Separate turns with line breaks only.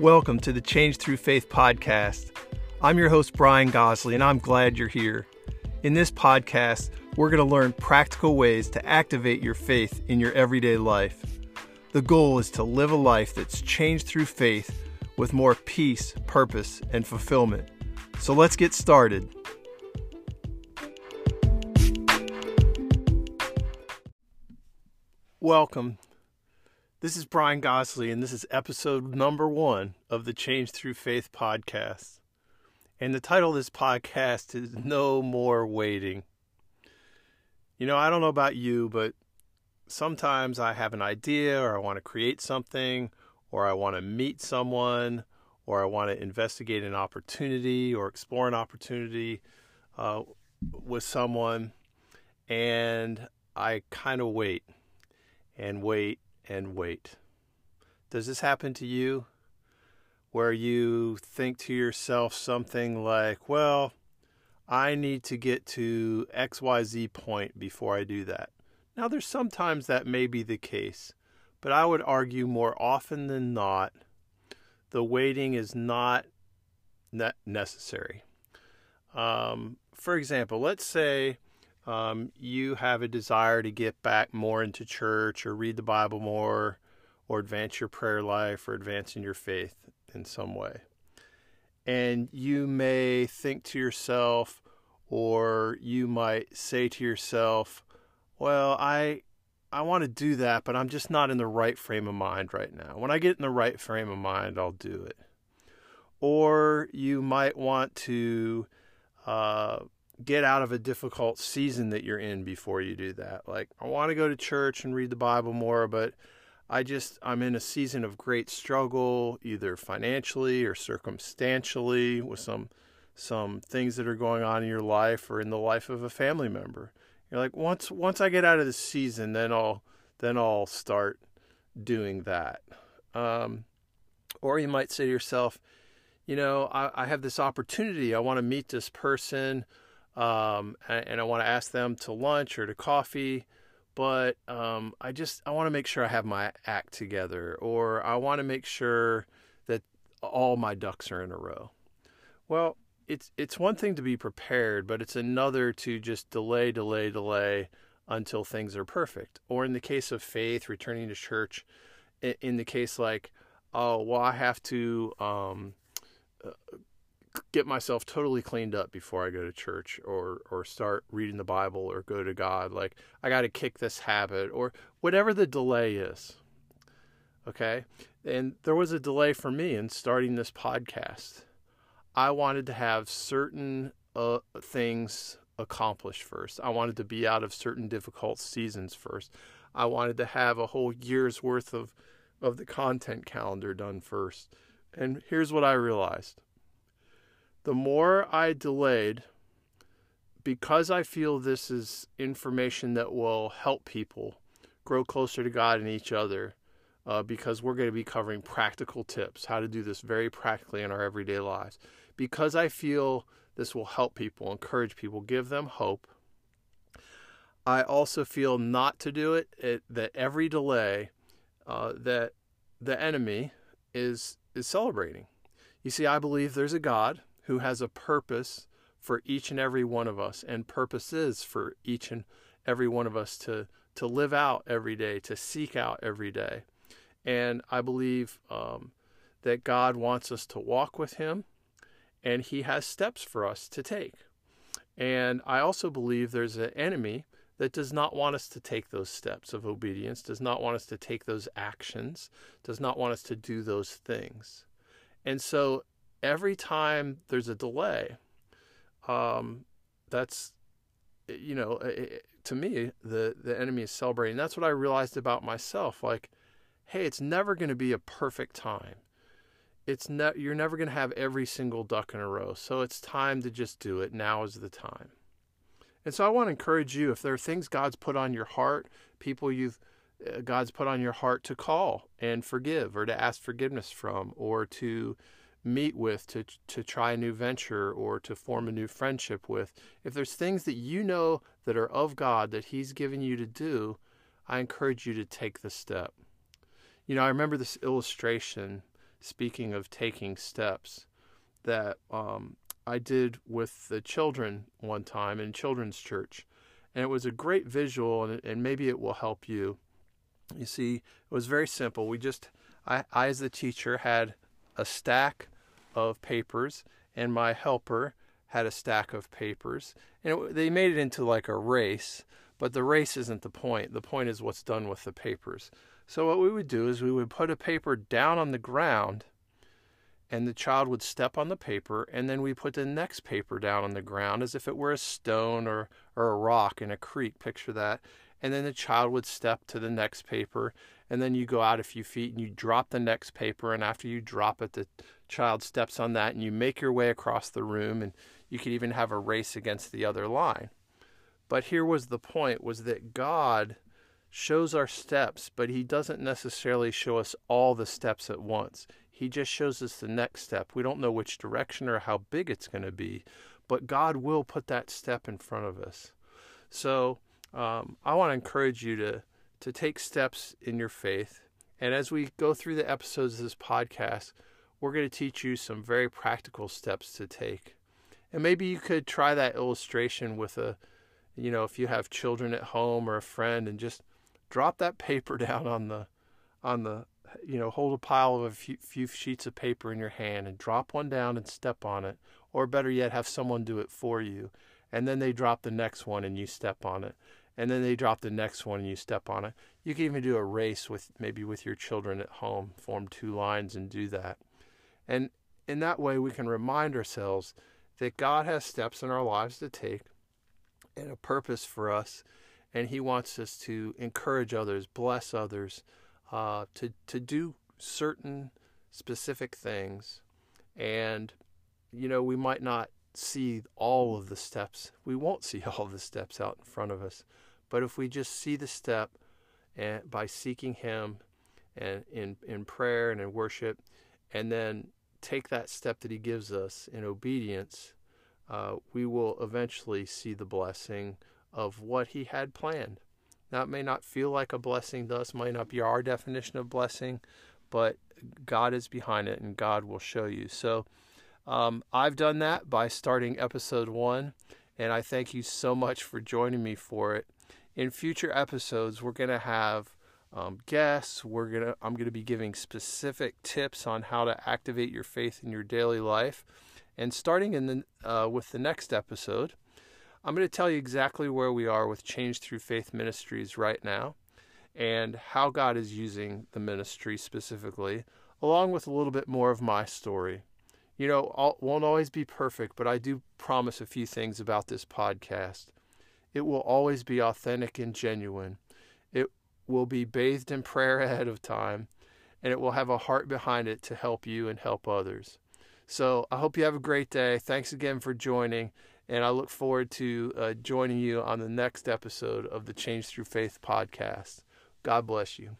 Welcome to the Changed Through Faith podcast. I'm your host, Brian Gosley, and I'm glad you're here. In this podcast, we're going to learn practical ways to activate your faith in your everyday life. The goal is to live a life that's changed through faith with more peace, purpose, and fulfillment. So let's get started. Welcome. This is Brian Gosley, and this is episode number one of the Changed Through Faith podcast. And the title of this podcast is No More Waiting. You know, I don't know about you, but sometimes I have an idea or I want to create something or I want to meet someone or I want to investigate an opportunity or explore an opportunity uh, with someone. And I kind of wait and wait and wait. Does this happen to you? Where you think to yourself something like, well, I need to get to XYZ point before I do that. Now, there's sometimes that may be the case, but I would argue more often than not, the waiting is not necessary. Um, for example, let's say um, you have a desire to get back more into church or read the Bible more or advance your prayer life or advance in your faith in some way. And you may think to yourself, or you might say to yourself, well, I I want to do that, but I'm just not in the right frame of mind right now. When I get in the right frame of mind, I'll do it. Or you might want to uh, get out of a difficult season that you're in before you do that. Like, I want to go to church and read the Bible more, but I just, I'm in a season of great struggle, either financially or circumstantially, with some some things that are going on in your life or in the life of a family member. You're like, once once I get out of the season, then I'll then I'll start doing that. Um, or you might say to yourself, you know, I, I have this opportunity. I want to meet this person um, and, I want to ask them to lunch or to coffee, but um, I just I want to make sure I have my act together, or I want to make sure that all my ducks are in a row. Well, it's it's one thing to be prepared, but it's another to just delay, delay, delay until things are perfect. Or in the case of faith, returning to church, in the case like, oh well, I have to um, uh, get myself totally cleaned up before I go to church or or start reading the Bible or go to God. Like I got to kick this habit or whatever the delay is. Okay? And there was a delay for me in starting this podcast. I wanted to have certain uh, things accomplished first. I wanted to be out of certain difficult seasons first. I wanted to have a whole year's worth of of the content calendar done first. And here's what I realized the more I delayed, because I feel this is information that will help people grow closer to God and each other, uh, because we're going to be covering practical tips, how to do this very practically in our everyday lives. Because I feel this will help people, encourage people, give them hope. I also feel not to do it, it that every delay uh, that the enemy is is celebrating. You see, I believe there's a God who has a purpose for each and every one of us and purposes for each and every one of us to to live out every day, to seek out every day. And I believe um, that God wants us to walk with Him, and He has steps for us to take. And I also believe there's an enemy that does not want us to take those steps of obedience, does not want us to take those actions, does not want us to do those things. And so every time there's a delay, um, that's you know, it, to me, the the enemy is celebrating. That's what I realized about myself. Like, hey, it's never going to be a perfect time. It's ne- you're never going to have every single duck in a row. So it's time to just do it. Now is the time. And so I want to encourage you if there are things God's put on your heart, people you've uh, God's put on your heart to call and forgive or to ask forgiveness from or to meet with to to try a new venture or to form a new friendship with if there's things that you know that are of God that he's given you to do I encourage you to take the step you know I remember this illustration speaking of taking steps, that um, I did with the children one time in children's church. And it was a great visual, and, and maybe it will help you. You see, it was very simple. We just, I, I as the teacher, had a stack of papers, and my helper had a stack of papers. And it, they made it into like a race, but the race isn't the point. The point is what's done with the papers. So, what we would do is we would put a paper down on the ground and the child would step on the paper, and then we put the next paper down on the ground as if it were a stone or, or a rock in a creek. Picture that. And then the child would step to the next paper, and then you go out a few feet and you drop the next paper, and after you drop it, the child steps on that, and you make your way across the room, and you could even have a race against the other line. But here was the point was that God shows our steps, but he doesn't necessarily show us all the steps at once. He just shows us the next step. We don't know which direction or how big it's going to be, but God will put that step in front of us. So um, I want to encourage you to to take steps in your faith. And as we go through the episodes of this podcast, we're going to teach you some very practical steps to take. And maybe you could try that illustration with a, you know, if you have children at home or a friend, and just drop that paper down on the, on the you know, hold a pile of a few, few, sheets of paper in your hand and drop one down and step on it. Or better yet, have someone do it for you. And then they drop the next one and you step on it. And then they drop the next one and you step on it. You can even do a race with maybe with your children at home, form two lines and do that. And in that way, we can remind ourselves that God has steps in our lives to take and a purpose for us. And He wants us to encourage others, bless others, uh, to to do certain specific things, and you know we might not see all of the steps. We won't see all the steps out in front of us, but if we just see the step, and by seeking Him, and in in prayer and in worship, and then take that step that He gives us in obedience, uh, we will eventually see the blessing of what He had planned. That may not feel like a blessing to might not be our definition of blessing, but God is behind it and God will show you. So um, I've done that by starting episode one, and I thank you so much for joining me for it. In future episodes, we're going to have um, guests. We're gonna I'm gonna be giving specific tips on how to activate your faith in your daily life. And starting in the uh, with the next episode, I'm going to tell you exactly where we are with Changed Through Faith Ministries right now and how God is using the ministry specifically, along with a little bit more of my story. You know, I won't always be perfect, but I do promise a few things about this podcast. It will always be authentic and genuine. It will be bathed in prayer ahead of time, and it will have a heart behind it to help you and help others. So I hope you have a great day. Thanks again for joining, and I look forward to uh, joining you on the next episode of the Changed Through Faith podcast. God bless you.